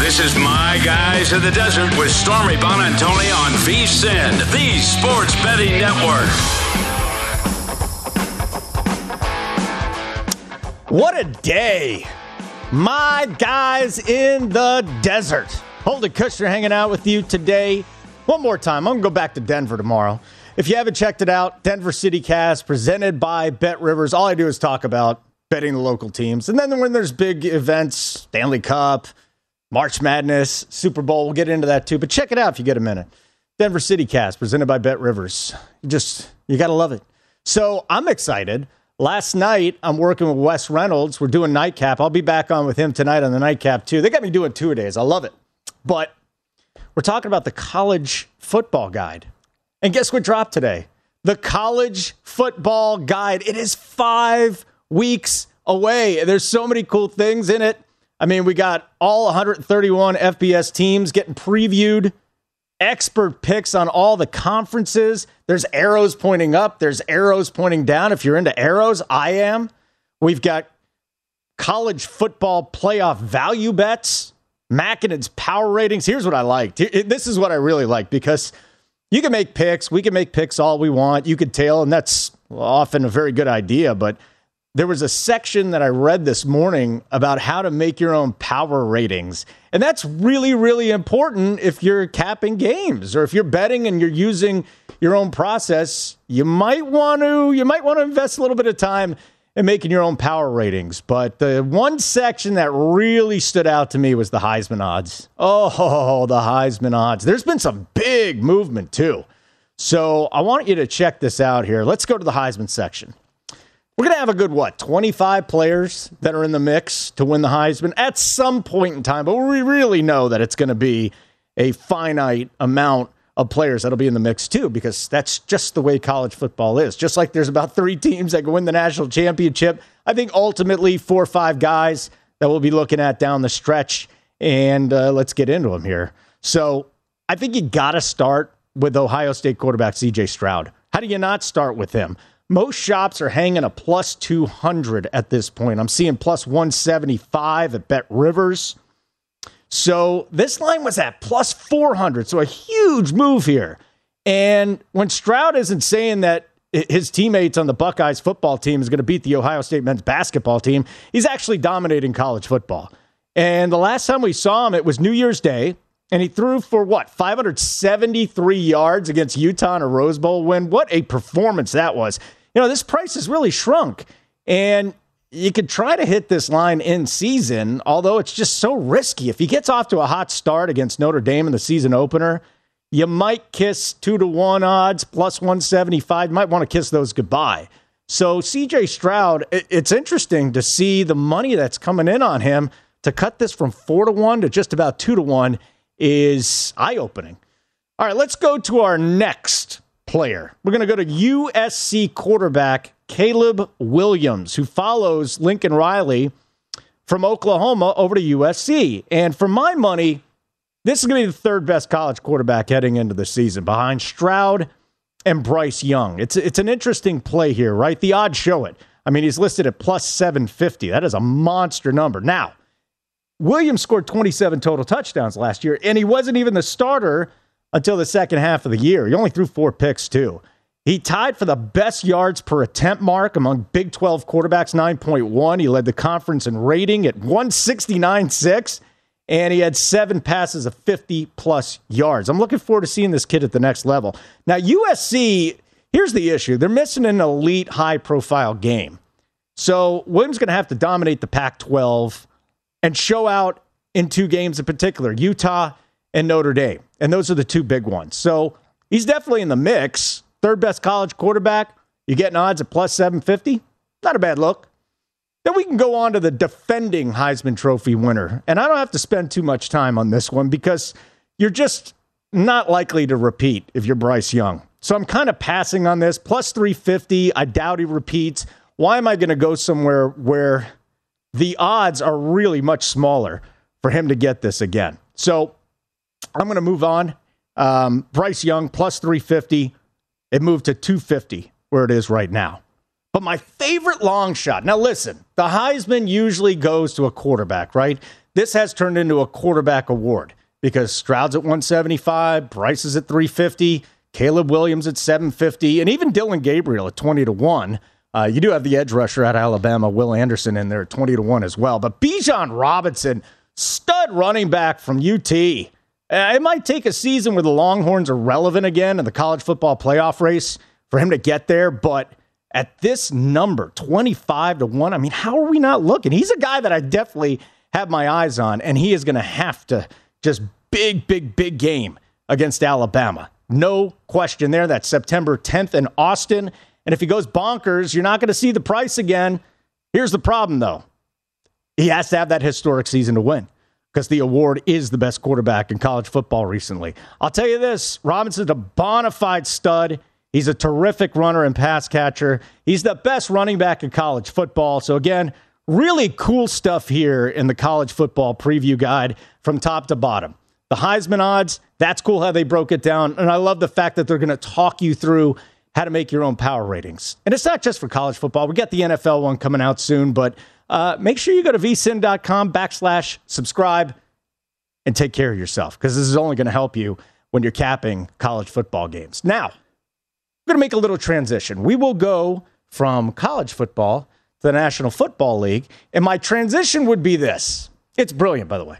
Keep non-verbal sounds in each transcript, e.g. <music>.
This is My Guys in the Desert with Stormy Buonantony on VSIN, the Sports Betting Network. What a day! My guys in the desert. Holden Kushner hanging out with you today. One more time. I'm going to go back to Denver tomorrow. If you haven't checked it out, Denver City Cast presented by Bet Rivers. All I do is talk about betting the local teams. And then when there's big events, Stanley Cup, March Madness, Super Bowl, we'll get into that too. But check it out if you get a minute. Denver City Cast presented by Bet Rivers. Just, you got to love it. So I'm excited. Last night, I'm working with Wes Reynolds. We're doing Nightcap. I'll be back on with him tonight on the Nightcap, too. They got me doing two days. I love it. But we're talking about the college football guide. And guess what dropped today? The college football guide. It is five weeks away. There's so many cool things in it. I mean, we got all 131 FBS teams getting previewed expert picks on all the conferences. There's arrows pointing up, there's arrows pointing down. If you're into arrows, I am. We've got college football playoff value bets, Makinen power ratings. Here's what I liked. This is what I really like because you can make picks. We can make picks all we want. You could tail, and that's often a very good idea, but there was a section that I read this morning about how to make your own power ratings. And that's really, really important if you're capping games or if you're betting and you're using your own process. You might want to you might want to invest a little bit of time in making your own power ratings. But the one section that really stood out to me was the Heisman odds. Oh, the Heisman odds. There's been some big movement too. So I want you to check this out here. Let's go to the Heisman section. We're going to have a good, what, 25 players that are in the mix to win the Heisman at some point in time, but we really know that it's going to be a finite amount of players that'll be in the mix too, because that's just the way college football is. Just like there's about three teams that can win the national championship, I think ultimately four or five guys that we'll be looking at down the stretch. And uh, let's get into them here. So I think you got to start with Ohio State quarterback CJ Stroud. How do you not start with him? Most shops are hanging a plus 200 at this point. I'm seeing plus 175 at Bet Rivers. So this line was at plus 400. So a huge move here. And when Stroud isn't saying that his teammates on the Buckeyes football team is going to beat the Ohio State men's basketball team, he's actually dominating college football. And the last time we saw him, it was New Year's Day. And he threw for what, 573 yards against Utah in a Rose Bowl win? What a performance that was you know, this price has really shrunk. And you could try to hit this line in season, although it's just so risky. If he gets off to a hot start against Notre Dame in the season opener, you might kiss two to one odds plus 175. You might want to kiss those goodbye. So, CJ Stroud, it's interesting to see the money that's coming in on him to cut this from four to one to just about two to one is eye opening. All right, let's go to our next player. We're going to go to USC quarterback Caleb Williams, who follows Lincoln Riley from Oklahoma over to USC. And for my money, this is going to be the third best college quarterback heading into the season behind Stroud and Bryce Young. It's, it's an interesting play here, right? The odds show it. I mean, he's listed at plus 750. That is a monster number. Now, Williams scored 27 total touchdowns last year, and he wasn't even the starter until the second half of the year. He only threw four picks, too. He tied for the best yards per attempt mark among Big 12 quarterbacks, 9.1. He led the conference in rating at 169.6, and he had seven passes of 50 plus yards. I'm looking forward to seeing this kid at the next level. Now, USC, here's the issue they're missing an elite, high profile game. So, Williams going to have to dominate the Pac 12 and show out in two games in particular Utah and Notre Dame. And those are the two big ones. So, he's definitely in the mix third best college quarterback, you're getting odds at plus 750. Not a bad look. Then we can go on to the defending Heisman Trophy winner. And I don't have to spend too much time on this one because you're just not likely to repeat if you're Bryce Young. So I'm kind of passing on this. Plus 350. I doubt he repeats. Why am I going to go somewhere where the odds are really much smaller for him to get this again? So I'm going to move on. Um, Bryce Young plus 350. It moved to 250 where it is right now. But my favorite long shot. Now listen, the Heisman usually goes to a quarterback, right? This has turned into a quarterback award because Stroud's at 175, Bryce is at 350, Caleb Williams at 750, and even Dillon Gabriel at 20 to 1. Uh, you do have the edge rusher at Alabama, Will Anderson, in there at 20 to 1 as well. But Bijan Robinson, stud running back from UT. Uh, it might take a season where the Longhorns are relevant again in the college football playoff race for him to get there, but at this number, 25 to 1, I mean, how are we not looking? He's a guy that I definitely have my eyes on, and he is going to have to just big, big, big game against Alabama. No question there. That's September 10th in Austin. And if he goes bonkers, you're not going to see the price again. Here's the problem, though he has to have that historic season to win because the award is the best quarterback in college football recently. I'll tell you this Robinson's a bona fide stud. He's a terrific runner and pass catcher. He's the best running back in college football. So, again, really cool stuff here in the college football preview guide from top to bottom. The Heisman odds, that's cool how they broke it down. And I love the fact that they're going to talk you through how to make your own power ratings. And it's not just for college football. We got the NFL one coming out soon, but uh, make sure you go to vsin.com backslash subscribe and take care of yourself because this is only going to help you when you're capping college football games. Now, we're going to make a little transition. We will go from college football to the National Football League, and my transition would be this. It's brilliant, by the way.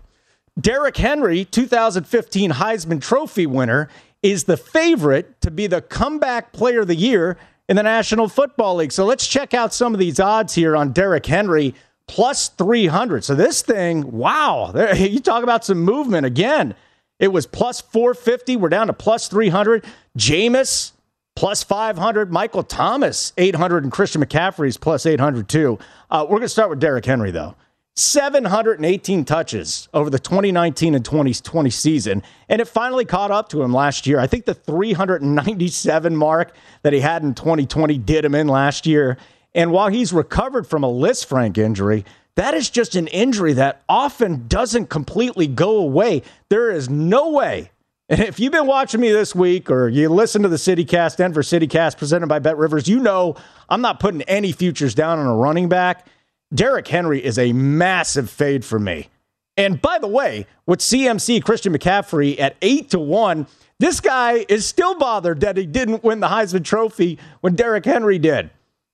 Derrick Henry, 2015 Heisman Trophy winner, is the favorite to be the comeback player of the year in the National Football League. So let's check out some of these odds here on Derrick Henry plus 300. So this thing, wow, there, <laughs> you talk about some movement again. It was plus 450. We're down to plus 300. Jameis plus 500. Michael Thomas 800 and Christian McCaffrey's plus 800 too. Uh, we're going to start with Derrick Henry though. 718 touches over the 2019 and 2020 season. And it finally caught up to him last year. I think the 397 mark that he had in 2020 did him in last year. And while he's recovered from a list Lisfranc injury, that is just an injury that often doesn't completely go away. There is no way. And if you've been watching me this week or you listen to the CityCast, Denver CityCast presented by Bet Rivers, you know I'm not putting any futures down on a running back. Derrick Henry is a massive fade for me. And by the way, with CMC Christian McCaffrey at 8 to 1, this guy is still bothered that he didn't win the Heisman Trophy when Derrick Henry did.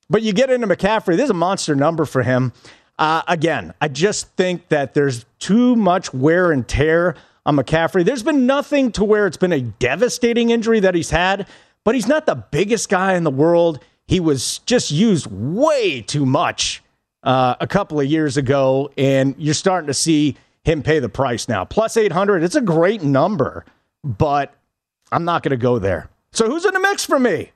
But you get into McCaffrey, this is a monster number for him. Uh, again, I just think that there's too much wear and tear on McCaffrey. There's been nothing to where it's been a devastating injury that he's had, but he's not the biggest guy in the world. He was just used way too much uh, a couple of years ago, and you're starting to see him pay the price now. Plus 800, it's a great number, but I'm not going to go there. So who's in the mix for me?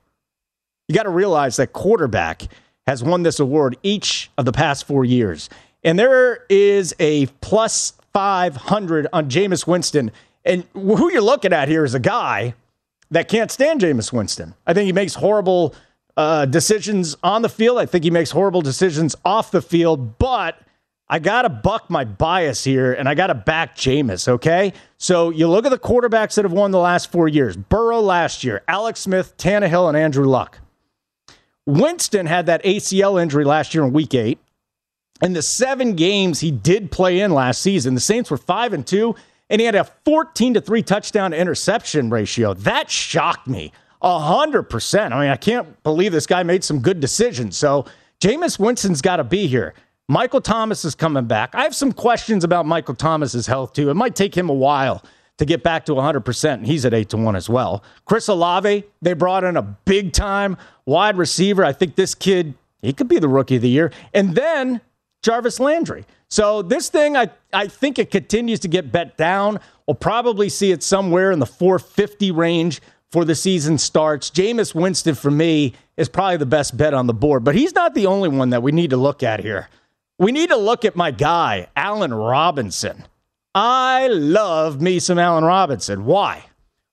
You got to realize that quarterback has won this award each of the past four years. And there is a plus 500 on Jameis Winston. And who you're looking at here is a guy that can't stand Jameis Winston. I think he makes horrible uh, decisions on the field. I think he makes horrible decisions off the field. But I got to buck my bias here and I got to back Jameis, okay? So you look at the quarterbacks that have won the last four years Burrow last year, Alex Smith, Tannehill, and Andrew Luck. Winston had that ACL injury last year in week eight. And the seven games he did play in last season, the Saints were five and two, and he had a 14 to three touchdown to interception ratio. That shocked me. A hundred percent. I mean, I can't believe this guy made some good decisions. So Jameis Winston's got to be here. Michael Thomas is coming back. I have some questions about Michael Thomas's health too. It might take him a while to get back to 100%. He's at 8 to 1 as well. Chris Olave, they brought in a big time wide receiver. I think this kid, he could be the rookie of the year. And then Jarvis Landry. So this thing, I, I think it continues to get bet down. We'll probably see it somewhere in the 450 range for the season starts. Jameis Winston, for me, is probably the best bet on the board, but he's not the only one that we need to look at here. We need to look at my guy, Allen Robinson. I love me some Allen Robinson. Why?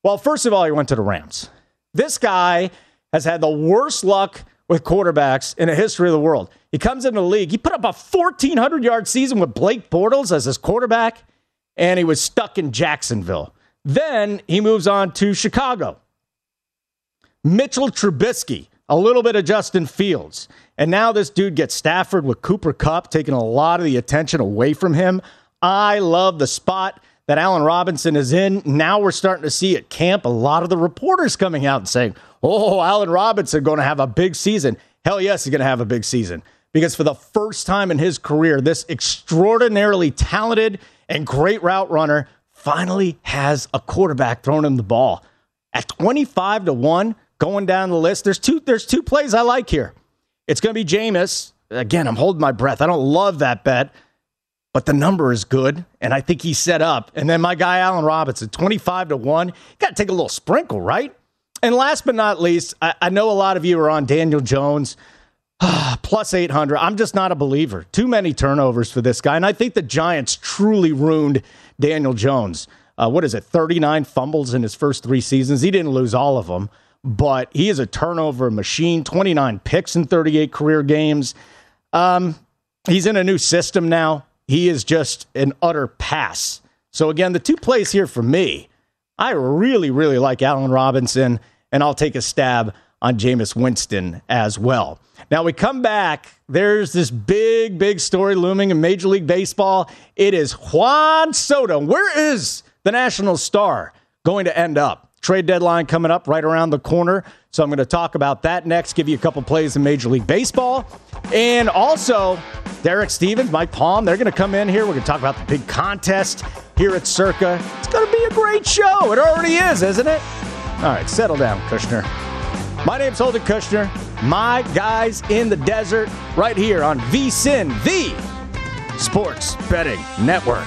Well, first of all, he went to the Rams. This guy has had the worst luck with quarterbacks in the history of the world. He comes into the league. He put up a 1,400 yard season with Blake Bortles as his quarterback, and he was stuck in Jacksonville. Then he moves on to Chicago. Mitchell Trubisky, a little bit of Justin Fields. And now this dude gets Stafford with Cooper Kupp taking a lot of the attention away from him. I love the spot that Allen Robinson is in. Now we're starting to see at camp a lot of the reporters coming out and saying, oh, Allen Robinson going to have a big season. Hell yes, he's going to have a big season. Because for the first time in his career, this extraordinarily talented and great route runner finally has a quarterback throwing him the ball. At 25 to 1, going down the list, there's two, there's two plays I like here. It's going to be Jameis. Again, I'm holding my breath. I don't love that bet but the number is good, and I think he's set up. And then my guy Allen Robinson, 25 to 1. Got to take a little sprinkle, right? And last but not least, I, I know a lot of you are on Daniel Jones. <sighs> plus 800. I'm just not a believer. Too many turnovers for this guy. And I think the Giants truly ruined Daniel Jones. Uh, what is it, 39 fumbles in his first three seasons? He didn't lose all of them, but he is a turnover machine, 29 picks in 38 career games. Um, he's in a new system now. He is just an utter pass. So, again, the two plays here for me, I really, really like Allen Robinson, and I'll take a stab on Jameis Winston as well. Now we come back. There's this big, big story looming in Major League Baseball. It is Juan Soto. Where is the national star going to end up? Trade deadline coming up right around the corner. So I'm going to talk about that next, give you a couple plays in Major League Baseball. And also, Derek Stevens, Mike Palm, they're going to come in here. We're going to talk about the big contest here at Circa. It's going to be a great show. It already is, isn't it? All right, settle down, Kushner. My name's Holden Kushner. My guys in the desert, right here on VSIN, the Sports Betting Network.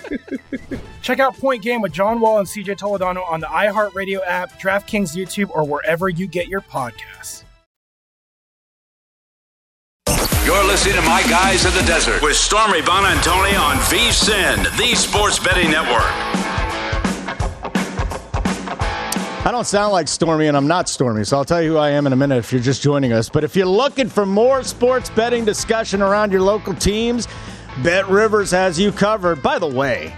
<laughs> Check out Point Game with John Wall and CJ Toledano on the iHeartRadio app, DraftKings YouTube, or wherever you get your podcasts. You're listening to My Guys in the Desert with Stormy Buonantony on VSIN, the Sports Betting Network. I don't sound like Stormy, and I'm not Stormy, so I'll tell you who I am in a minute if you're just joining us. But if you're looking for more sports betting discussion around your local teams, Bet Rivers has you covered. By the way,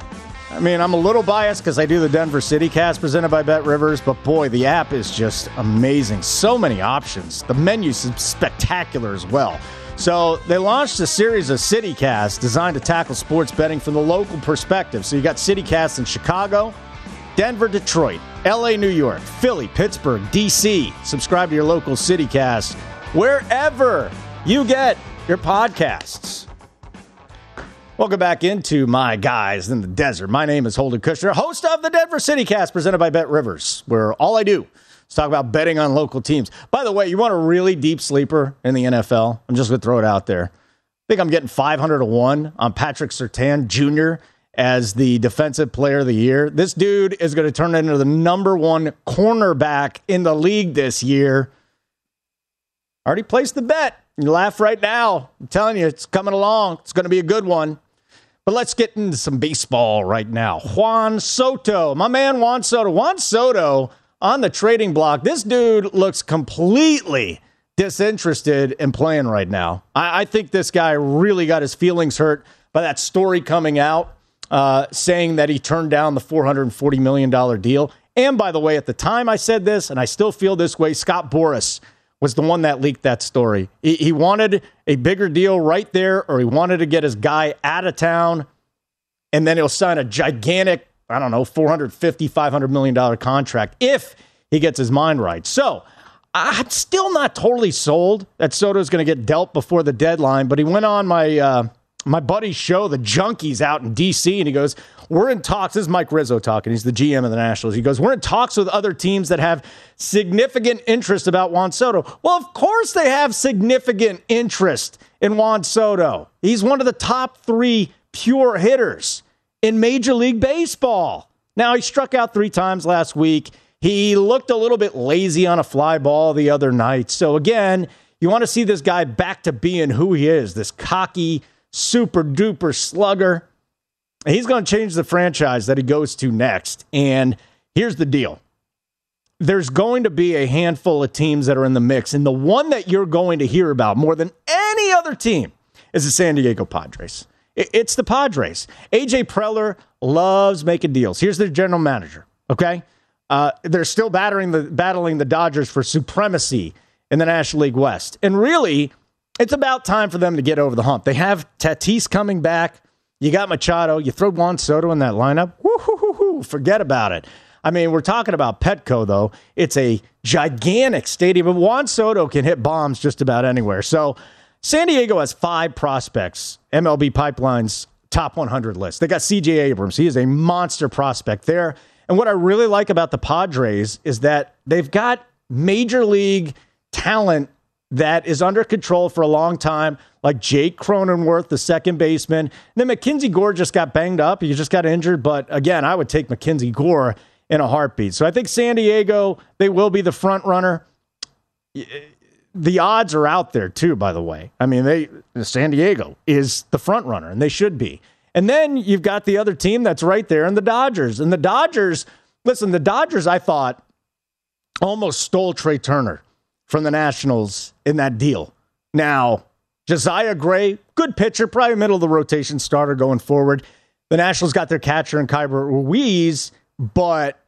I mean, I'm a little biased because I do the Denver City cast presented by Bet Rivers, but boy, the app is just amazing. So many options. The menu's spectacular as well. So they launched a series of CityCasts designed to tackle sports betting from the local perspective. So you got CityCasts in Chicago, Denver, Detroit, LA, New York, Philly, Pittsburgh, DC. Subscribe to your local CityCast wherever you get your podcasts. Welcome back into My Guys in the Desert. My name is Holden Kushner, host of the Denver CityCast presented by Bet Rivers, where all I do is talk about betting on local teams. By the way, you want a really deep sleeper in the NFL? I'm just going to throw it out there. I think I'm getting 500 to 1 on Patrick Surtain Jr. as the defensive player of the year. This dude is going to turn into the number one cornerback in the league this year. Already placed the bet. You laugh right now. I'm telling you, it's coming along. It's going to be a good one. But let's get into some baseball right now. Juan Soto, my man Juan Soto. Juan Soto on the trading block. This dude looks completely disinterested in playing right now. I, I think this guy really got his feelings hurt by that story coming out uh, saying that he turned down the $440 million deal. And by the way, at the time I said this, and I still feel this way, Scott Boras was the one that leaked that story. He, he wanted a bigger deal right there, or he wanted to get his guy out of town, and then he'll sign a gigantic, I don't know, 450, 500 million dollar contract if he gets his mind right. So I'm still not totally sold that Soto's going to get dealt before the deadline, but he went on my uh, my buddy's show, the Junkies, out in D.C., and he goes, "We're in talks." This is Mike Rizzo talking. He's the GM of the Nationals. He goes, "We're in talks with other teams that have significant interest about Juan Soto." Well, of course they have significant interest in Juan Soto. He's one of the top three pure hitters in Major League Baseball. Now he struck out three times last week. He looked a little bit lazy on a fly ball the other night. So again, you want to see this guy back to being who he is, this cocky, super duper slugger. He's going to change the franchise that he goes to next. And here's the deal. There's going to be a handful of teams that are in the mix. And the one that you're going to hear about more than any other team is the San Diego Padres. It's the Padres. AJ Preller loves making deals. Here's their general manager. Okay. Uh, they're still battering the, battling the Dodgers for supremacy in the National League West. And really, it's about time for them to get over the hump. They have Tatis coming back. You got Machado. You throw Juan Soto in that lineup. Forget about it. I mean, we're talking about Petco, though. It's a gigantic stadium, and Juan Soto can hit bombs just about anywhere. So San Diego has five prospects, MLB Pipeline's top 100 list. They got CJ Abrams. He is a monster prospect there. And what I really like about the Padres is that they've got major league talent that is under control for a long time, like Jake Cronenworth, the second baseman. And then Mackenzie Gore just got banged up. He just got injured. But again, I would take Mackenzie Gore in a heartbeat. So I think San Diego, they will be the front runner. The odds are out there too, by the way. I mean, they San Diego is the front runner, and they should be. And then you've got the other team that's right there, and the Dodgers. And the Dodgers, listen, the Dodgers, I thought, almost stole Trea Turner from the Nationals in that deal. Now, Josiah Gray, good pitcher, probably middle of the rotation starter going forward. The Nationals got their catcher in Keibert Ruiz, but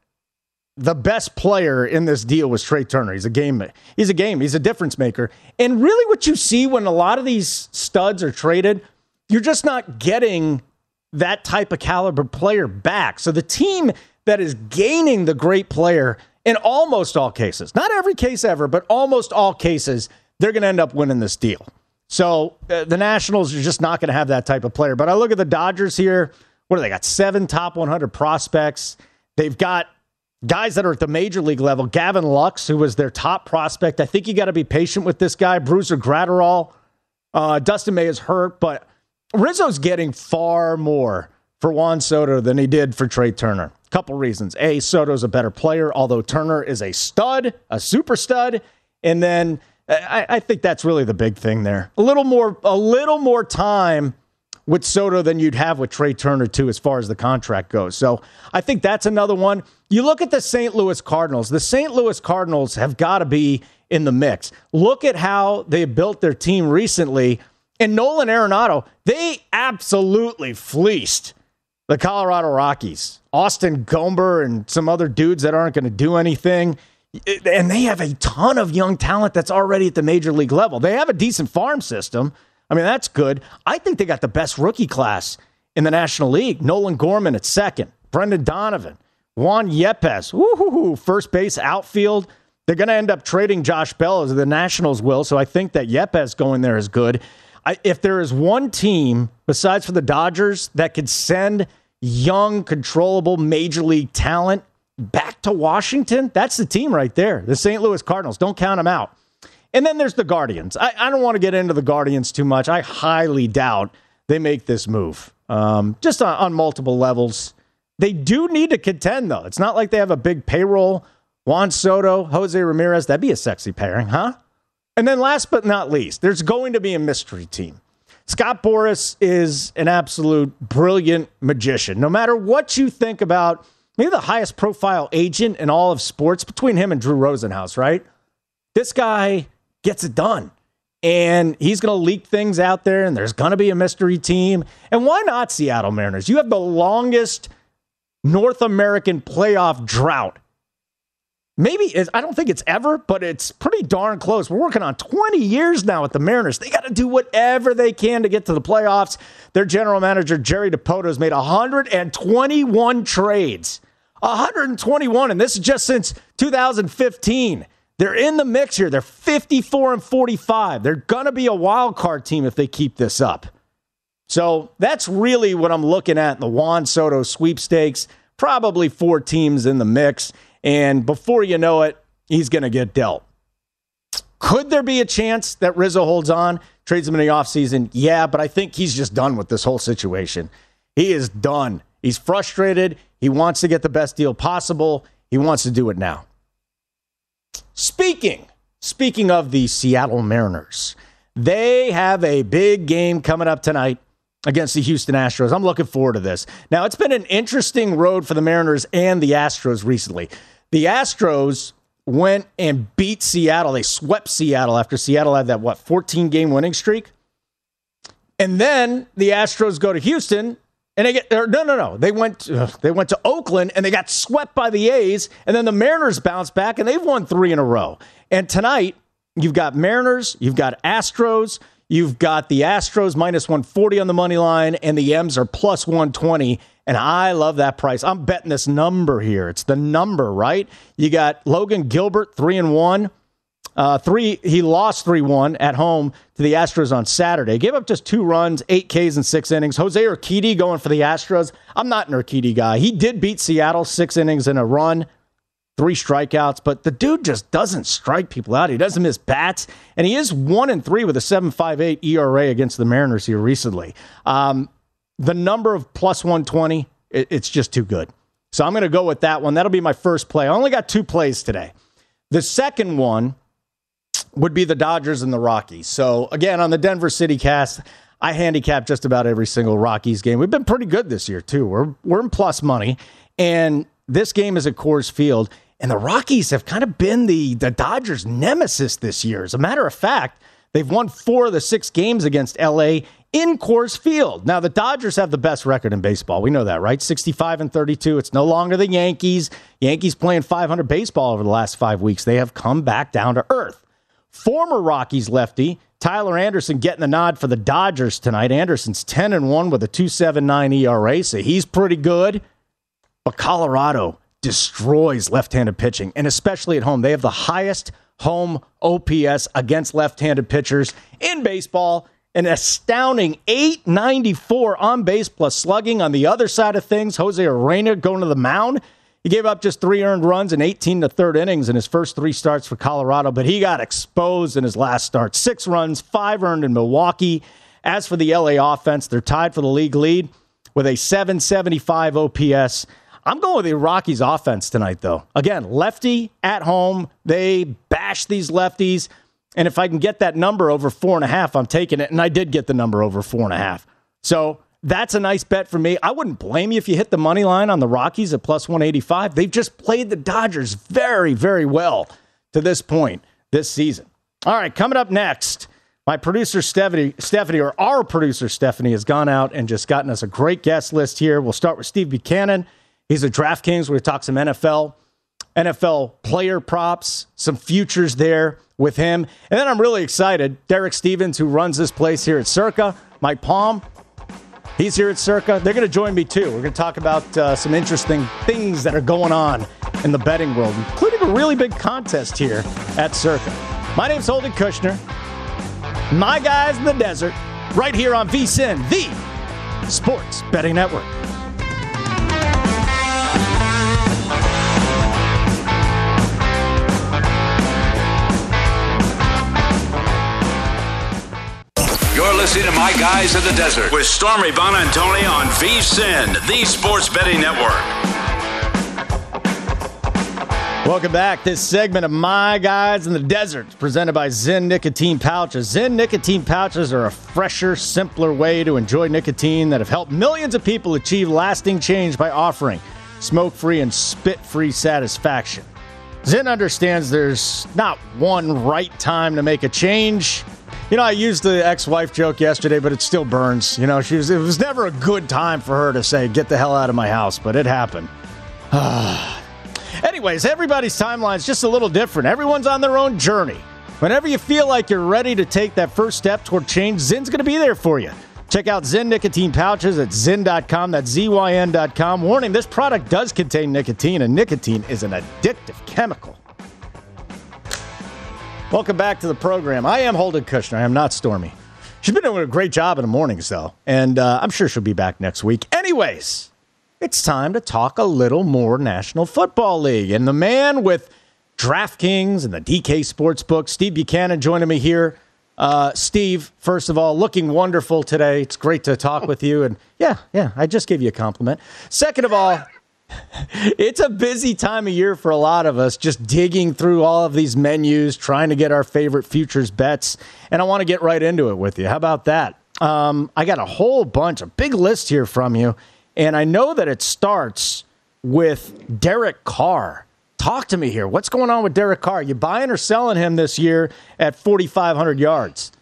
the best player in this deal was Trea Turner. He's a game. He's a game. He's a difference maker. And really, what you see when a lot of these studs are traded, you're just not getting that type of caliber player back. So the team that is gaining the great player in almost all cases, not every case ever, but almost all cases, they're going to end up winning this deal. So uh, the Nationals are just not going to have that type of player. But I look at the Dodgers here. What do they got? Seven top 100 prospects. They've got guys that are at the major league level. Gavin Lux, who was their top prospect. I think you got to be patient with this guy. Brusdar Graterol. Uh, Dustin May is hurt, but Rizzo's getting far more for Juan Soto than he did for Trea Turner. Couple reasons. A, Soto's a better player, although Turner is a stud, a super stud. And then I, I think that's really the big thing there. A little more, a little more time with Soto than you'd have with Trea Turner, too, as far as the contract goes. So I think that's another one. You look at the St. Louis Cardinals. The St. Louis Cardinals have got to be in the mix. Look at how they built their team recently. And Nolan Arenado, they absolutely fleeced the Colorado Rockies. Austin Gomber and some other dudes that aren't going to do anything. Eh, and they have a ton of young talent that's already at the major league level. They have a decent farm system. I mean, that's good. I think they got the best rookie class in the National League. Nolan Gorman at second, Brendan Donovan, Juan Yepez, woo first base, outfield. They're going to end up trading Josh Bell as the Nationals will. So I think that Yepez going there is good. I, if there is one team besides for the Dodgers that could send young, controllable major league talent back to Washington, that's the team right there. The St. Louis Cardinals. Don't count them out. And then there's the Guardians. I, I don't want to get into the Guardians too much. I highly doubt they make this move, um, just on, on multiple levels. They do need to contend, though. It's not like they have a big payroll. Juan Soto, Jose Ramirez, that'd be a sexy pairing, huh? And then last but not least, there's going to be a mystery team. Scott Boras is an absolute brilliant magician. No matter what you think about maybe the highest profile agent in all of sports between him and Drew Rosenhaus, right? This guy gets it done. And he's going to leak things out there, and there's going to be a mystery team. And why not Seattle Mariners? You have the longest North American playoff drought maybe I don't think it's ever, but it's pretty darn close. We're working on 20 years now with the Mariners. They got to do whatever they can to get to the playoffs. Their general manager Jerry Dipoto has made 121 trades. 121 and this is just since 2015. They're in the mix here. They're 54 and 45. They're to be a wild card team if they keep this up. So that's really what I'm looking at the Juan Soto sweepstakes. Probably four teams in the mix. And before you know it, he's going to get dealt. Could there be a chance that Rizzo holds on, trades him in the offseason? Yeah, but I think he's just done with this whole situation. He is done. He's frustrated. He wants to get the best deal possible. He wants to do it now. Speaking, speaking of the Seattle Mariners, they have a big game coming up tonight against the Houston Astros. I'm looking forward to this. Now, it's been an interesting road for the Mariners and the Astros recently. The Astros went and beat Seattle. They swept Seattle after Seattle had that, what, 14 game winning streak? And then the Astros go to Houston and they get no no no they went they went to Oakland and they got swept by the A's and then the Mariners bounced back and they've won 3 in a row. And tonight you've got Mariners, you've got Astros, you've got the Astros minus 140 on the money line and the M's are plus 120 and I love that price. I'm betting this number here. It's the number, right? You got Logan Gilbert, three and one. Uh, three, he lost 3 1 at home to the Astros on Saturday. Gave up just two runs, eight Ks and six innings. Jose Urquidy going for the Astros. I'm not an Urquidy guy. He did beat Seattle six innings in a run. three strikeouts, but the dude just doesn't strike people out. He doesn't miss bats, and he is one and three with a 7.58 ERA against the Mariners here recently. Um, the number of plus 120, it, it's just too good. So I'm going to go with that one. That'll be my first play. I only got two plays today. The second one would be the Dodgers and the Rockies. So again, on the Denver City cast, I handicap just about every single Rockies game. We've been pretty good this year too. We're we're in plus money, and this game is at Coors Field. And the Rockies have kind of been the, the Dodgers' nemesis this year. As a matter of fact, they've won four of the six games against LA in Coors Field. Now, the Dodgers have the best record in baseball. We know that, right? 65 and 32. It's no longer the Yankees. Yankees playing 500 baseball over the last five weeks. They have come back down to earth. Former Rockies lefty Tyler Anderson getting the nod for the Dodgers tonight. Anderson's 10 and 1 with a 2.79 ERA, so he's pretty good. But Colorado destroys left-handed pitching, and especially at home. They have the highest home OPS against left-handed pitchers in baseball. An astounding 894 on base plus slugging. On the other side of things, Jose Ureña going to the mound. He gave up just three earned runs in 18 to third innings in his first three starts for Colorado, but he got exposed in his last start. Six runs, five earned in Milwaukee. As for the LA offense, they're tied for the league lead with a 775 OPS. I'm going with the Rockies offense tonight, though. Again, lefty at home. They bash these lefties. And if I can get that number over four and a half, I'm taking it. And I did get the number over four and a half. So that's a nice bet for me. I wouldn't blame you if you hit the money line on the Rockies at plus 185. They've just played the Dodgers very, very well to this point this season. All right, coming up next, my producer Stephanie, Stephanie, or our producer Stephanie, has gone out and just gotten us a great guest list here. We'll start with Steve Buchanan. He's a DraftKings. To talk some NFL, NFL player props, some futures there with him. And then I'm really excited. Derek Stevens, who runs this place here at Circa, Mike Palm, he's here at Circa. They're going to join me too. We're going to talk about uh, some interesting things that are going on in the betting world, including a really big contest here at Circa. My name's Holden Kushner. My guys in the desert, right here on VSIN, the Sports Betting Network. Listening to My Guys in the Desert with Stormy Buonantony on VSIN, the Sports Betting Network. Welcome back. This segment of My Guys in the Desert presented by Zyn Nicotine Pouches. Zyn Nicotine Pouches are a fresher, simpler way to enjoy nicotine that have helped millions of people achieve lasting change by offering smoke free and spit free satisfaction. Zyn understands there's not one right time to make a change. You know, I used the ex-wife joke yesterday, but it still burns. You know, she was, it was never a good time for her to say, "Get the hell out of my house," but it happened. <sighs> Anyways, everybody's timeline's just a little different. Everyone's on their own journey. Whenever you feel like you're ready to take that first step toward change, Zyn's going to be there for you. Check out Zyn nicotine pouches at zyn.com. That's Z-Y-N.com. Warning, this product does contain nicotine, and nicotine is an addictive chemical. Welcome back to the program. I am Holden Kushner. I am not Stormy. She's been doing a great job in the mornings, though, and uh, I'm sure she'll be back next week. Anyways, it's time to talk a little more National Football League. And the man with DraftKings and the DK Sportsbook, Steve Buchanan, joining me here. Uh, Steve, first of all, looking wonderful today. It's great to talk with you. And yeah, yeah, I just gave you a compliment. Second of all, <laughs> it's a busy time of year for a lot of us, just digging through all of these menus, trying to get our favorite futures bets. And I want to get right into it with you. How about that? Um, I got a whole bunch, a big list here from you. And I know that it starts with Derek Carr. Talk to me here. What's going on with Derek Carr? You buying or selling him this year at 4,500 yards?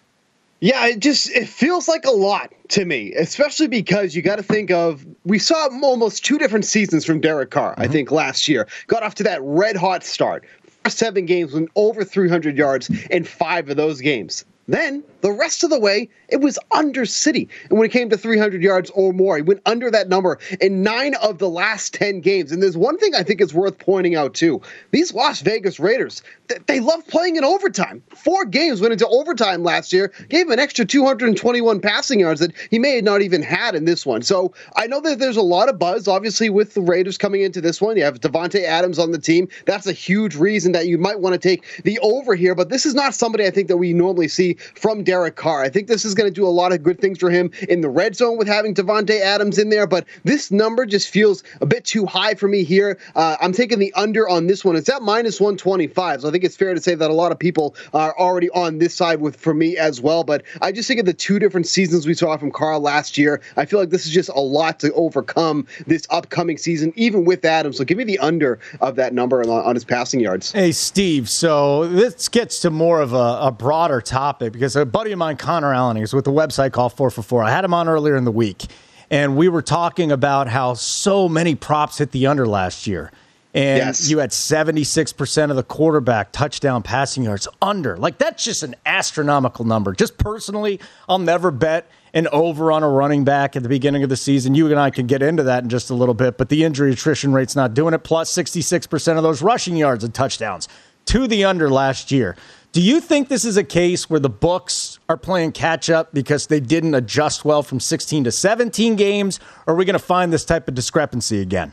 Yeah, it just it feels like a lot to me, especially because you got to think of we saw almost two different seasons from Derek Carr. Mm-hmm. I think last year got off to that red hot start. Seven games went over 300 yards in five of those games. Then the rest of the way, it was under City. And when it came to 300 yards or more, he went under that number in nine of the last 10 games. And there's one thing I think is worth pointing out, too. These Las Vegas Raiders, they love playing in overtime. Four games went into overtime last year, gave him an extra 221 passing yards that he may have not even had in this one. So I know that there's a lot of buzz, obviously, with the Raiders coming into this one. You have Davante Adams on the team. That's a huge reason that you might want to take the over here. But this is not somebody I think that we normally see from Derek Carr. I think this is going to do a lot of good things for him in the red zone with having Davante Adams in there. But this number just feels a bit too high for me here. Uh, I'm taking the under on this one. It's at minus 125. So I think it's fair to say that a lot of people are already on this side with for me as well. But I just think of the two different seasons we saw from Carr last year. I feel like this is just a lot to overcome this upcoming season, even with Adams. So give me the under of that number on, on his passing yards. Hey, Steve. So this gets to more of a, a broader topic because a buddy of mine, Connor Allen, is with the website called 4 for 4. I had him on earlier in the week, and we were talking about how so many props hit the under last year. And yes. you had 76% of the quarterback touchdown passing yards under. Like, that's just an astronomical number. Just personally, I'll never bet an over on a running back at the beginning of the season. You and I can get into that in just a little bit, but the injury attrition rate's not doing it. Plus, 66% of those rushing yards and touchdowns to the under last year. Do you think this is a case where the books are playing catch up because they didn't adjust well from 16 to 17 games? Or are we going to find this type of discrepancy again?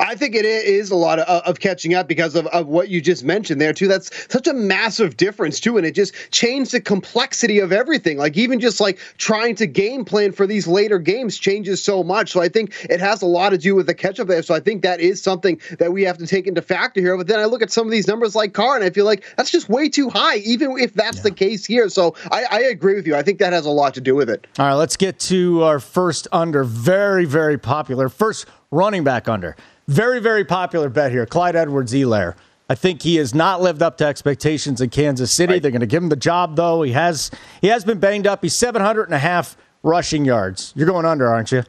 I think it is a lot of, of catching up because of, of what you just mentioned there, too. That's such a massive difference, too. And it just changed the complexity of everything. Like, even just like trying to game plan for these later games changes so much. So I think it has a lot to do with the catch up there. So I think that is something that we have to take into factor here. But then I look at some of these numbers like Carr, and I feel like that's just way too high, even if that's yeah. the case here. So I, I agree with you. I think that has a lot to do with it. All right, let's get to our first under. Very, very popular. First running back under. Very, very popular bet here. Clyde Edwards-Helaire. I think he has not lived up to expectations in Kansas City. Right. They're going to give him the job, though. He has he has been banged up. He's 700 and a half rushing yards. You're going under, aren't you?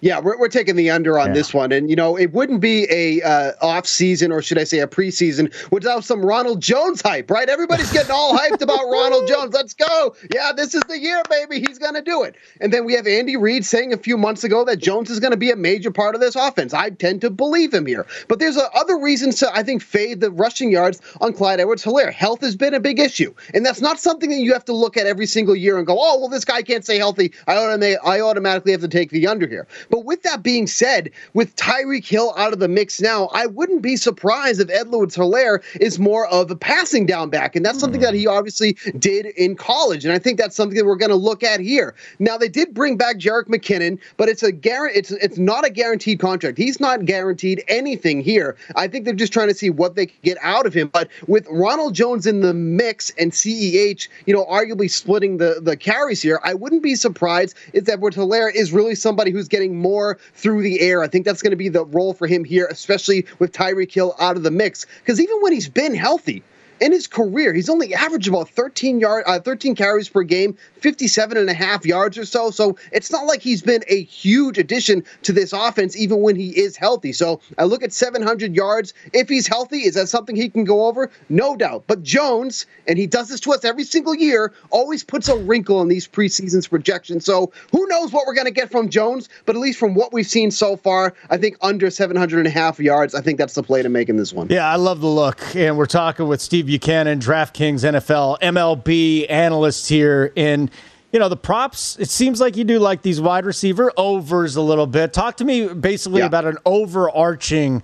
Yeah, we're, we're taking the under on yeah. this one, and you know it wouldn't be a uh, off season or should I say a preseason without some Ronald Jones hype, right? Everybody's getting all <laughs> hyped about Ronald Jones. Let's go! Yeah, this is the year, baby. He's gonna do it. And then we have Andy Reid saying a few months ago that Jones is going to be a major part of this offense. I tend to believe him here, but there's uh, other reasons to I think fade the rushing yards on Clyde Edwards-Helaire. Health has been a big issue, and that's not something that you have to look at every single year and go, oh well, this guy can't stay healthy. I automatically I automatically have to take the under here. But with that being said, with Tyreek Hill out of the mix now, I wouldn't be surprised if Edwards-Helaire is more of a passing down back. And that's something that he obviously did in college. And I think that's something that we're going to look at here. Now, they did bring back Jerick McKinnon, but it's a it's it's not a guaranteed contract. He's not guaranteed anything here. I think they're just trying to see what they can get out of him. But with Ronald Jones in the mix and CEH, you know, arguably splitting the, the carries here, I wouldn't be surprised if Edwards-Helaire is really somebody who's getting more through the air. I think that's going to be the role for him here, especially with Tyreek Hill out of the mix. Because even when he's been healthy, in his career, he's only averaged about 13 yard, uh, 13 carries per game, 57 and a half yards or so. So it's not like he's been a huge addition to this offense, even when he is healthy. So I look at 700 yards. If he's healthy, is that something he can go over? No doubt. But Jones, and he does this to us every single year, always puts a wrinkle in these preseason's projections. So who knows what we're going to get from Jones? But at least from what we've seen so far, I think under 700 and a half yards, I think that's the play to make in this one. Yeah, I love the look. And we're talking with Steve Buchanan, DraftKings NFL MLB analyst here. And, you know, the props, it seems like you do like these wide receiver overs a little bit. Talk to me basically yeah. about an overarching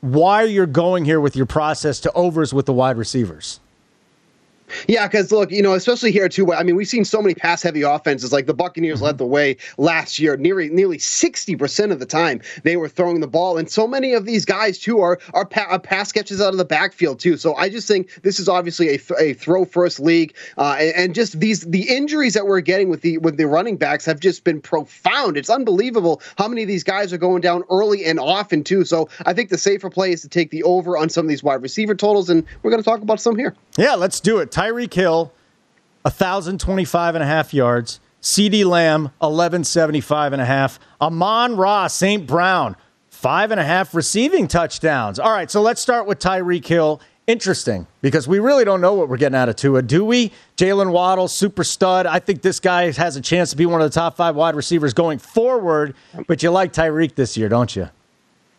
why you're going here with your process to overs with the wide receivers. Yeah, because look, you know, especially here too. I mean, we've seen so many pass-heavy offenses. Like the Buccaneers mm-hmm. led the way last year. Nearly nearly sixty percent of the time they were throwing the ball, and so many of these guys too are are pa- uh, pass catches out of the backfield too. So I just think this is obviously a, th- a throw first league, uh, and, and, just these the injuries that we're getting with the with the running backs have just been profound. It's unbelievable how many of these guys are going down early and often too. So I think the safer play is to take the over on some of these wide receiver totals, and we're going to talk about some here. Yeah, let's do it. Tyreek Hill, 1,025 and a half yards. CeeDee Lamb, 1175 and a half. Amon-Ra, St. Brown, five and a half receiving touchdowns. All right, so let's start with Tyreek Hill interesting because we really don't know what we're getting out of Tua, do we? Jaylen Waddle, super stud. I think this guy has a chance to be one of the top five wide receivers going forward, but you like Tyreek this year, don't you?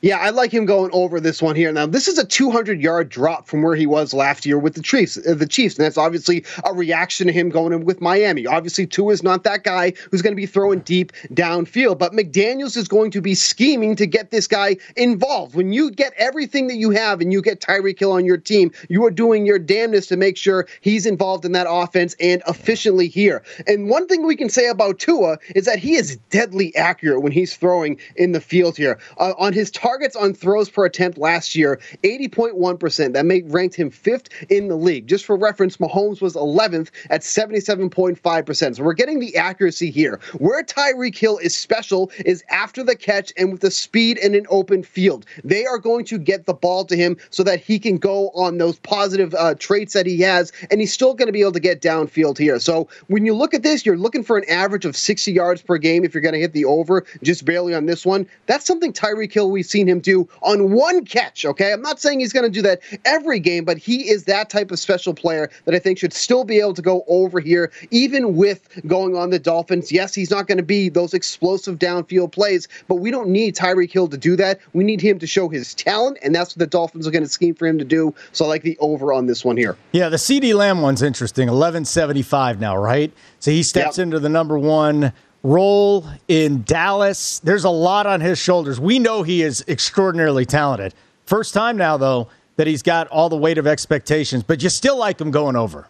Yeah, I like him going over this one here. Now, this is a 200 yard drop from where he was last year with the Chiefs. Uh, the Chiefs, and that's obviously a reaction to him going in with Miami. Obviously, Tua is not that guy who's going to be throwing deep downfield, but McDaniels is going to be scheming to get this guy involved. When you get everything that you have and you get Tyreek Hill on your team, you are doing your damnedest to make sure he's involved in that offense and efficiently here. And one thing we can say about Tua is that he is deadly accurate when he's throwing in the field here. Uh, on his target targets on throws per attempt last year, 80.1%. That made, ranked him fifth in the league. Just for reference, Mahomes was 11th at 77.5%. So we're getting the accuracy here. Where Tyreek Hill is special is after the catch and with the speed in an open field. They are going to get the ball to him so that he can go on those positive uh, traits that he has, and he's still going to be able to get downfield here. So when you look at this, you're looking for an average of 60 yards per game if you're going to hit the over, just barely on this one. That's something Tyreek Hill we've seen seen him do on one catch. Okay, I'm not saying he's going to do that every game, but he is that type of special player that I think should still be able to go over here, even with going on the Dolphins. Yes, he's not going to be those explosive downfield plays, but we don't need Tyreek Hill to do that. We need him to show his talent, and that's what the Dolphins are going to scheme for him to do. So I like the over on this one here. Yeah, the CeeDee Lamb one's interesting. 1175 now, right? So he steps yep. into the number one role in Dallas. There's a lot on his shoulders. We know he is extraordinarily talented. First time now, though, that he's got all the weight of expectations, but you still like him going over.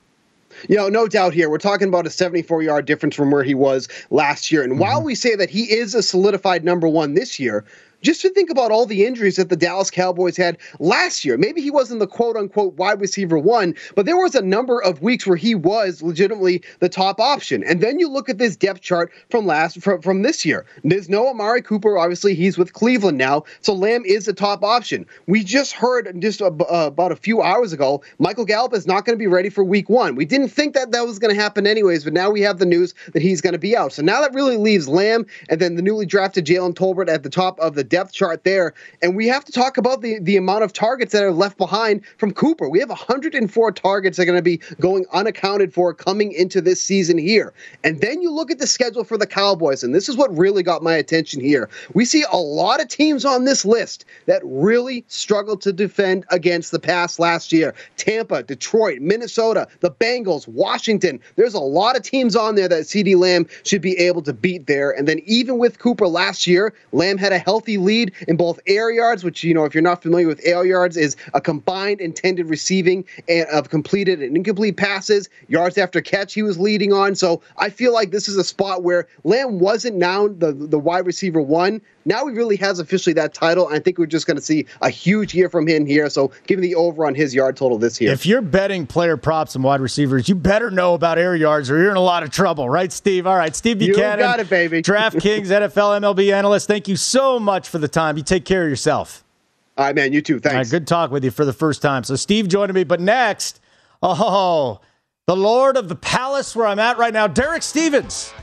You know, no doubt here. We're talking about a 74 yard difference from where he was last year. And mm-hmm. while we say that he is a solidified number one this year, just to think about all the injuries that the Dallas Cowboys had last year. Maybe he wasn't the quote unquote wide receiver one, but there was a number of weeks where he was legitimately the top option. And then you look at this depth chart from last from, from this year. There's no Amari Cooper. Obviously, he's with Cleveland now, so Lamb is the top option. We just heard just uh, about a few hours ago, Michael Gallup is not going to be ready for Week One. We didn't think that that was going to happen anyways, but now we have the news that he's going to be out. So now that really leaves Lamb and then the newly drafted Jalen Tolbert at the top of the depth chart there. And we have to talk about the, the amount of targets that are left behind from Cooper. We have 104 targets that are going to be going unaccounted for coming into this season here. And then you look at the schedule for the Cowboys, and this is what really got my attention here. We see a lot of teams on this list that really struggled to defend against the pass last year Tampa, Detroit, Minnesota, the Bengals, Washington. There's a lot of teams on there that CeeDee Lamb should be able to beat there. And then even with Cooper last year, Lamb had a healthy lead in both air yards, which, you know, if you're not familiar with air yards, is a combined intended receiving of completed and incomplete passes, yards after catch he was leading on. So I feel like this is a spot where Lamb wasn't now the, the wide receiver one. Now he really has officially that title. I think we're just going to see a huge year from him here. So give me the over on his yard total this year. If you're betting player props and wide receivers, you better know about air yards or you're in a lot of trouble, right, Steve? All right, Steve Buchanan. You got it, baby. DraftKings <laughs> NFL MLB analyst. Thank you so much for the time. You take care of yourself. All right, man. You too. Thanks. good talk with you for the first time. So Steve joining me, but next, oh, the Lord of the Palace where I'm at right now, Derek Stevens.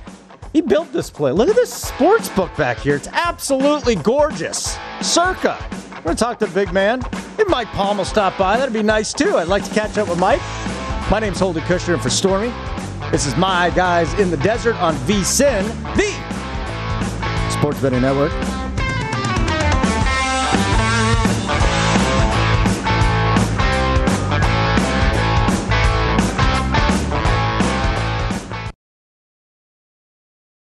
He built this place. Look at this sports book back here. It's absolutely gorgeous. Circa. We're going to talk to the big man. If Mike Palm will stop by, that'd be nice too. I'd like to catch up with Mike. My name's Holden Kushner, and for Stormy, this is My Guys in the Desert on VSIN, the Sports Betting Network.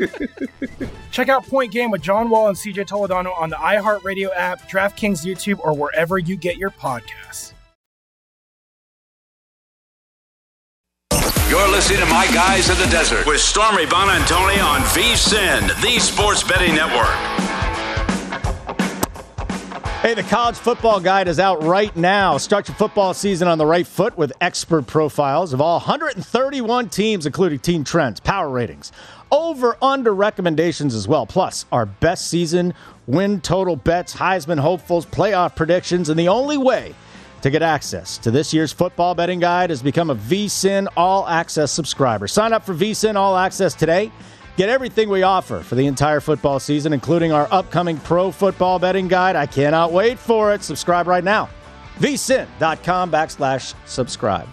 <laughs> Check out Point Game with John Wall and CJ Toledano on the iHeartRadio app, DraftKings YouTube, or wherever you get your podcasts. You're listening to My Guys in the Desert with Stormy Buonantony on VSIN, the Sports Betting Network. Hey, the college football guide is out right now. Start your football season on the right foot with expert profiles of all 131 teams, including team trends, power ratings, over under recommendations as well. Plus, our best season win total bets, Heisman hopefuls, playoff predictions, and the only way to get access to this year's football betting guide is become a VSIN All Access subscriber. Sign up for VSIN All Access today. Get everything we offer for the entire football season, including our upcoming pro football betting guide. I cannot wait for it. Subscribe right now. vsin.com backslash subscribe.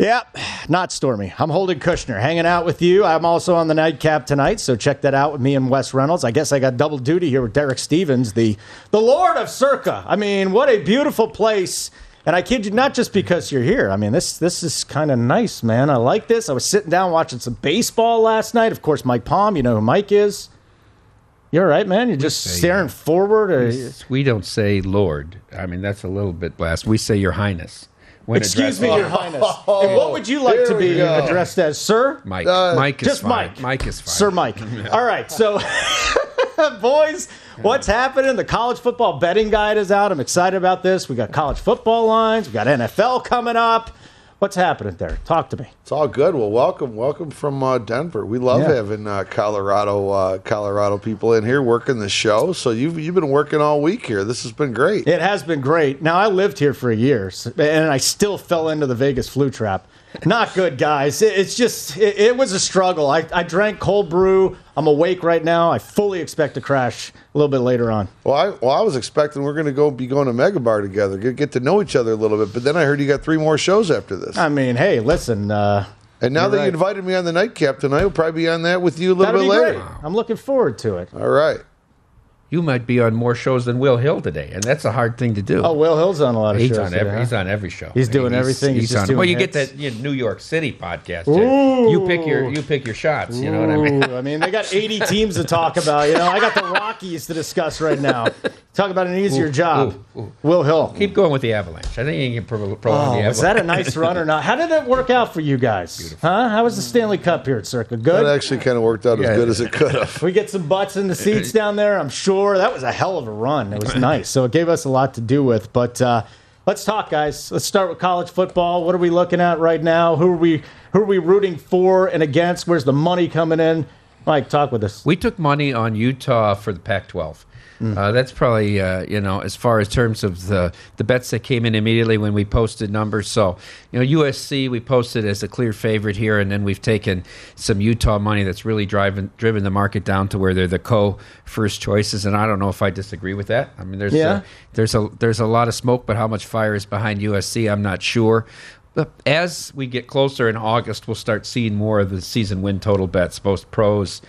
Yep, not stormy. I'm Holden Kushner hanging out with you. I'm also on the nightcap tonight, so check that out with me and Wes Reynolds. I guess I got double duty here with Derek Stevens, the the Lord of Circa. I mean, what a beautiful place. And I kid you not just because you're here. I mean, this this is kind of nice, man. I like this. I was sitting down watching some baseball last night. Of course, Mike Palm, you know who Mike is. You're right, man. You're just say, staring forward. Or, We don't say Lord. I mean, that's a little bit blast. We say Your Highness. When Excuse me, Your oh. Highness. <laughs> Oh, and what would you like to be uh, addressed as, sir? Mike. Uh, Mike is just fine. Mike. Mike is fine. Sir Mike. <laughs> All right, so <laughs> boys, what's happening? The college football betting guide is out. I'm excited about this. We got college football lines. We got NFL coming up. What's happening there? Talk to me. It's all good. Well, welcome, welcome from uh, Denver. We love Yeah. having uh, Colorado, uh, Colorado people in here working the show. So you've you've been working all week here. This has been great. It has been great. Now I lived here for a year, and I still fell into the Vegas flu trap. Not good, guys. It- It's just it, it was a struggle. I, I drank cold brew. I'm awake right now. I fully expect to crash a little bit later on. Well, I well I was expecting we're going to go be going to Mega Bar together, get, get to know each other a little bit. But then I heard you got three more shows after this. I mean, hey, listen. Uh, and now you're that right. you invited me on the nightcap tonight, we'll probably be on that with you a little That'll bit later. great. I'm looking forward to it. All right. You might be on more shows than Will Hill today, and that's a hard thing to do. Oh, Will Hill's on a lot of he's shows. On today, huh? He's on every show. He's doing everything. He's, just on. doing well, you get hits. that you know, New York City podcast. Ooh. You pick your you pick your shots. You know what I mean? I mean, they got 80 teams to talk about. You know, I got the Rockies to discuss right now. <laughs> Talk about an easier Ooh, job. ooh, ooh. Will Hill. Keep going with the Avalanche. I think you can pro- prolong Oh, the Avalanche. was that a nice run or not? How did it work out for you guys? Huh? How was the Stanley Cup here at Circa? Good. That actually kind of worked out Yeah. as good as it could have. <laughs> We get some butts in the seats down there. I'm sure that was a hell of a run. It was <laughs> nice. So it gave us a lot to do with. But uh, let's talk, guys. Let's start with college football. What are we looking at right now? Who are we? Who are we rooting for and against? Where's the money coming in? Mike, talk with us. We took money on Utah for the Pac-12. Hmm. Uh, that's probably uh, you know as far as terms of the the bets that came in immediately when we posted numbers. So you know USC we posted as a clear favorite here, and then we've taken some Utah money that's really driving driven the market down to where they're the co first choices. And I don't know if I disagree with that. I mean there's Yeah. a, there's a there's a lot of smoke, but how much fire is behind USC, I'm not sure. As we get closer in August, we'll start seeing more of the season win total bets, both pros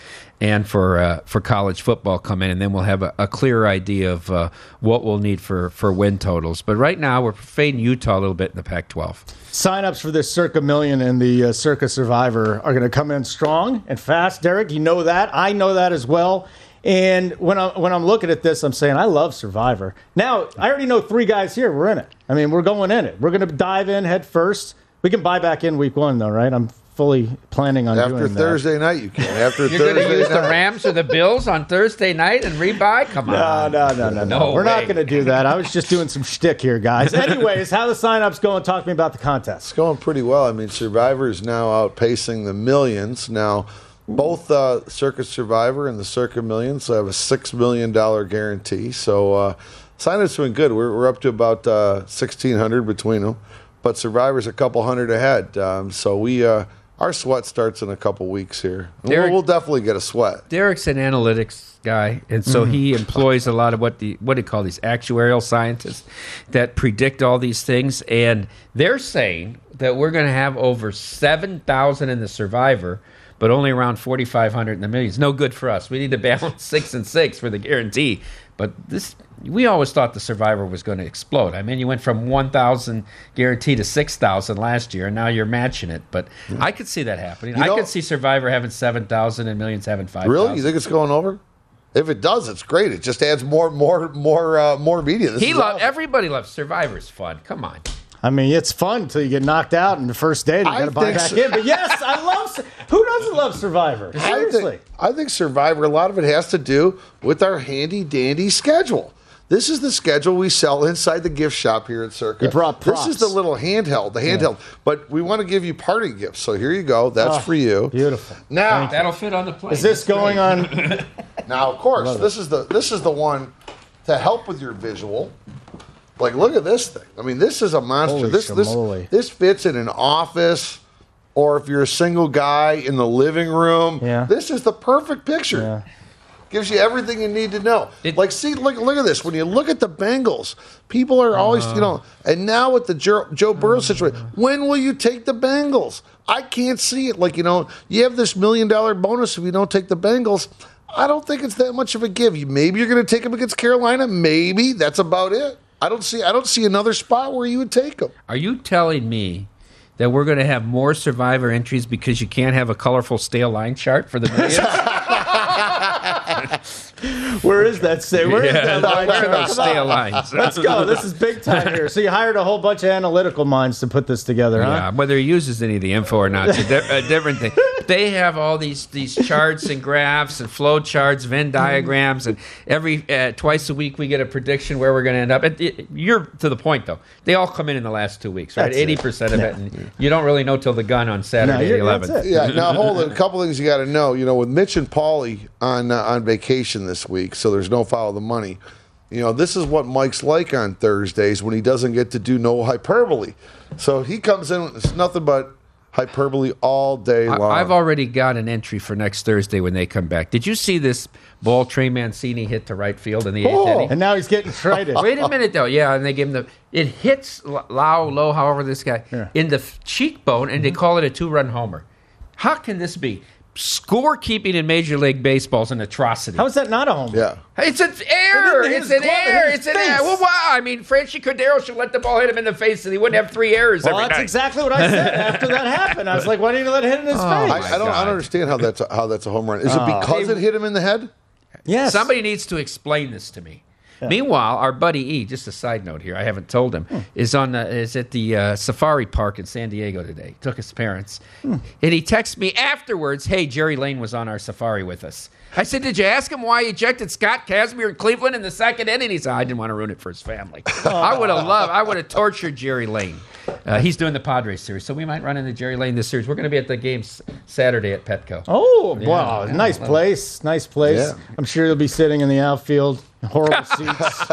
and for uh, for college football come in, and then we'll have a, a clearer idea of uh, what we'll need for for win totals. But right now, we're fading Utah a little bit in the Pac-12. Signups for this Circa Million and the uh, Circa Survivor are going to come in strong and fast. Derek, you know that. I know that as well. And when I'm when I'm looking at this, I'm saying I love Survivor. Now I already know three guys here. We're in it. I mean, we're going in it. We're going to dive in head first. We can buy back in week one though, right? I'm fully planning on After doing that. After Thursday night, you can. After Thursday night. <laughs> You're going to Thursday use the. Rams or the Bills on Thursday night and rebuy? Come No, on. no, no, no, no. No We're not going to do that. I was just doing some shtick here, guys. Anyways, how the signups going? Talk to me about the contest. It's going pretty well. I mean, Survivor is now outpacing the millions. Now, both uh, Circa Survivor and the Circa Millions have a six million dollar guarantee. So, uh, sign-ups doing good. We're, we're up to about uh, sixteen hundred between them, but Survivor's a couple hundred ahead. Um, so we uh, our sweat starts in a couple weeks here. We'll, we'll definitely get a sweat. Derek's an analytics guy, and so Mhm. he employs a lot of what the what do you call these actuarial scientists that predict all these things, and they're saying that we're going to have over seven thousand in the Survivor, but only around forty five hundred in the millions. No good for us. We need to balance <laughs> six and six for the guarantee. But this, we always thought the Survivor was going to explode. I mean, you went from one thousand guarantee to six thousand last year, and now you're matching it. But I could see that happening. You I know- could see Survivor having seven thousand and millions having five. Really, you think it's going over? If it does, it's great. It just adds more, more, more, uh, more media. This he is loves awesome. everybody loves Survivor's fun. Come on. I mean, it's fun until you get knocked out in the first day. and You I got to buy think back so. in. But yes, I love. Sur- Who doesn't love Survivor? I Seriously. think, I think Survivor, a lot of it has to do with our handy dandy schedule. This is the schedule we sell inside the gift shop here at Circa. You brought props. This is the little handheld, the handheld. But we want to give you party gifts. So here you go. That's Oh, for you. Beautiful. Now, That'll fit on the plane. Is this going on? <laughs> now of course, this is the this is the one to help with your visual. Like, look at this thing. I mean, this is a monster. Holy this schmoly. this this fits in an office, or if you're a single guy in the living room. Yeah. This is the perfect picture. Yeah. Gives you everything you need to know. like, see, look, look at this. When you look at the Bengals, people are always, uh-huh. you know, and now with the Joe, Joe Burrow uh-huh. situation, when will you take the Bengals? I can't see it. Like, you know, you have this million dollar bonus if you don't take the Bengals. I don't think it's that much of a give. Maybe you're going to take them against Carolina. Maybe that's about it. I don't see. I don't see another spot where you would take them. Are you telling me that we're going to have more Survivor entries because you can't have a colorful stale line chart for the millions? <laughs> <laughs> Where is that? Say, where is Yeah, that line? where are Come those stale lines? <laughs> Let's go. This is big time here. So you hired a whole bunch of analytical minds to put this together, huh? Yeah, whether he uses any of the info or not, it's a, di- a different thing. <laughs> They have all these these charts and graphs and flow charts, Venn diagrams, and every uh, twice a week we get a prediction where we're going to end up. It, it- you're to the point though. They all come in in the last two weeks, right? Eighty percent of Yeah. it, and you don't really know till the gun on Saturday you're- the eleventh. Yeah. Now hold on. <laughs> A couple things you got to know. You know, with Mitch and Paulie on uh, on vacation this week, so there's no follow the money. You know, this is what Mike's like on Thursdays when he doesn't get to do no hyperbole. So he comes in. It's nothing but hyperbole all day long. I've already got an entry for next Thursday when they come back. Did you see this ball Trey Mancini hit to right field in the eighth Oh, inning? and now he's getting <laughs> traded. Wait a minute though. Yeah, and they give him the it hits L- Lau Low, however this guy in the cheekbone, and they call it a two-run homer. How can this be? Scorekeeping in Major League Baseball is an atrocity. How is that not a home? yeah. It's an error. It It's an his glove, it hit error. It's an error. Well, wow. I mean, Franchy Cordero should let the ball hit him in the face, and he wouldn't have three errors Well, every that's night. exactly what I said <laughs> after that happened. I was like, why didn't you let it hit in his Oh, face? I, I don't. I don't understand how that's a, how that's a home run. Is it Oh. because it hit him in the head? yes. Somebody needs to explain this to me. Meanwhile, our buddy E, just a side note here, I haven't told him, is on the, is at the uh, Safari Park in San Diego today. Took his parents, and he texted me afterwards. Hey, Jerry Layne was on our safari with us. I said, Did you ask him why he ejected Scott Casimir in Cleveland in the second inning? He said, I didn't want to ruin it for his family. I would have loved, I would have tortured Jerry Layne. Uh, he's doing the Padres series, so we might run into Jerry Layne this series. We're going to be at the games Saturday at Petco. Oh, Yeah, wow. yeah, nice place. Nice place. Yeah. I'm sure you'll be sitting in the outfield horrible seats.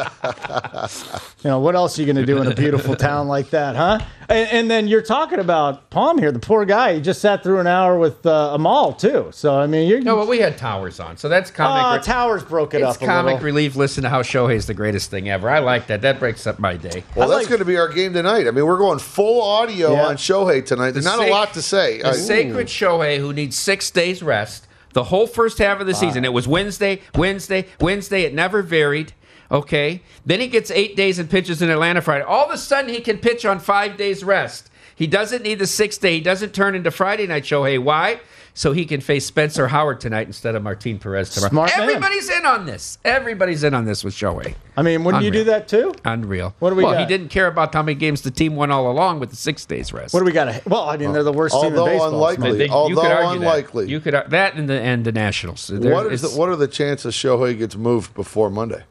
<laughs> you know, what else are you going to do in a beautiful town like that, huh? And, and, then you're talking about Palm here, the poor guy. He just sat through an hour with uh, Amal too. So I mean, you're no, but we had Towers on, so that's comic. Uh, re- Towers broke it it's up. comic little. relief. Listen to how Shohei's the greatest thing ever. I like that. That breaks up my day. Well, that's like, going to be our game tonight. I mean, we're going full audio yeah. on Shohei tonight. There's the not sac- a lot to say. The sacred Shohei, who needs six days rest. The whole first half of the season, it was Wednesday, Wednesday, Wednesday. It never varied. Okay. Then he gets eight days and pitches in Atlanta Friday. All of a sudden, he can pitch on five days rest. He doesn't need the sixth day. He doesn't turn into Friday night Shohei. Why? So he can face Spencer Howard tonight instead of Martin Perez tomorrow. Smart Everybody's man. in on this. Everybody's in on this with Shohei. I mean, wouldn't Unreal. you do that too? Unreal. What do we well, got? he didn't care about how many games the team won all along with the six days rest. What do we got? Well, I mean, they're the worst team in Although baseball. unlikely. They- you Although could argue unlikely. That. You could that and the and the Nationals. There- What is the, it's- what are the chances Shohei gets moved before Monday?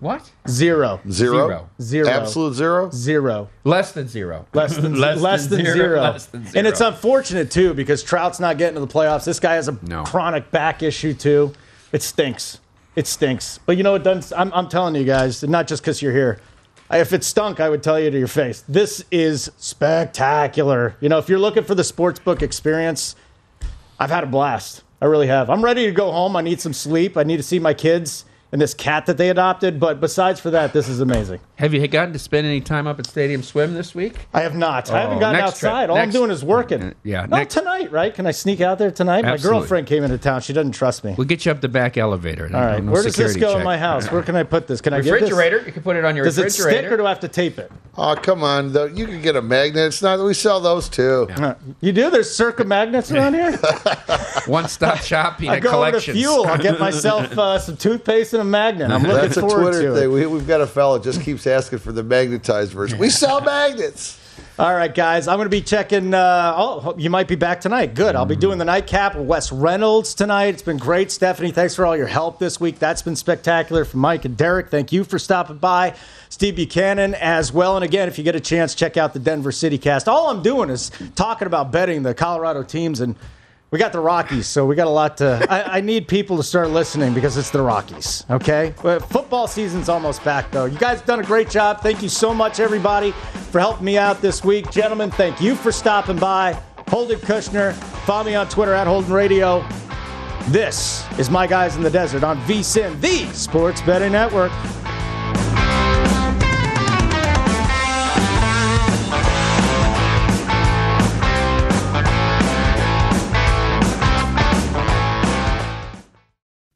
What? Zero. Zero. Zero. Zero. Absolute zero. Zero. Less than zero. Less than <laughs> Less less, than than, zero. zero. Less than And it's unfortunate too because Trout's not getting to the playoffs. This guy has a No. chronic back issue too. It stinks. It stinks. But you know it doesn't. I'm, I'm telling you guys, not just because you're here. If it stunk, I would tell you to your face. This is spectacular. You know, if you're looking for the sportsbook experience, I've had a blast. I really have. I'm ready to go home. I need some sleep. I need to see my kids and this cat that they adopted. But besides for that, this is amazing. Have you gotten to spend any time up at Stadium Swim this week? I have not. I haven't Oh, gotten next trip. outside. All I'm doing is working. Yeah, No, next- tonight, right? Can I sneak out there tonight? Absolutely. My girlfriend came into town. She doesn't trust me. We'll get you up the back elevator. All right. No Where does this security go in my house? Where can I put this? Can I get refrigerator? You can put it on your this? Does it refrigerator. stick or do I have to tape it? Oh come on! Though you can get a magnet. It's not. We sell those too. Uh, You do? There's circa magnets around here? <laughs> One stop shop <laughs> I peanut go over to fuel. I'll get myself <laughs> uh, some toothpaste and a magnet. I'm looking That's a forward Twitter to thing. it. We, we've got a fella just keeps asking for the magnetized version. We sell magnets. All right, guys. I'm going to be checking. Uh, oh, you might be back tonight. Good. I'll be doing the nightcap with Wes Reynolds tonight. It's been great. Stephanie, thanks for all your help this week. That's been spectacular. From Mike and Derek, thank you for stopping by. Steve Buchanan as well. And again, if you get a chance, check out the Denver City cast. All I'm doing is talking about betting the Colorado teams and. We got the Rockies, so we got a lot to. I, I need people to start listening because it's the Rockies, okay? But football season's almost back, though. You guys done a great job. Thank you so much, everybody, for helping me out this week. Gentlemen, thank you for stopping by. Holden Kushner, follow me on Twitter at Holden Radio. This is My Guys in the Desert on VSIN, the Sports Betting Network.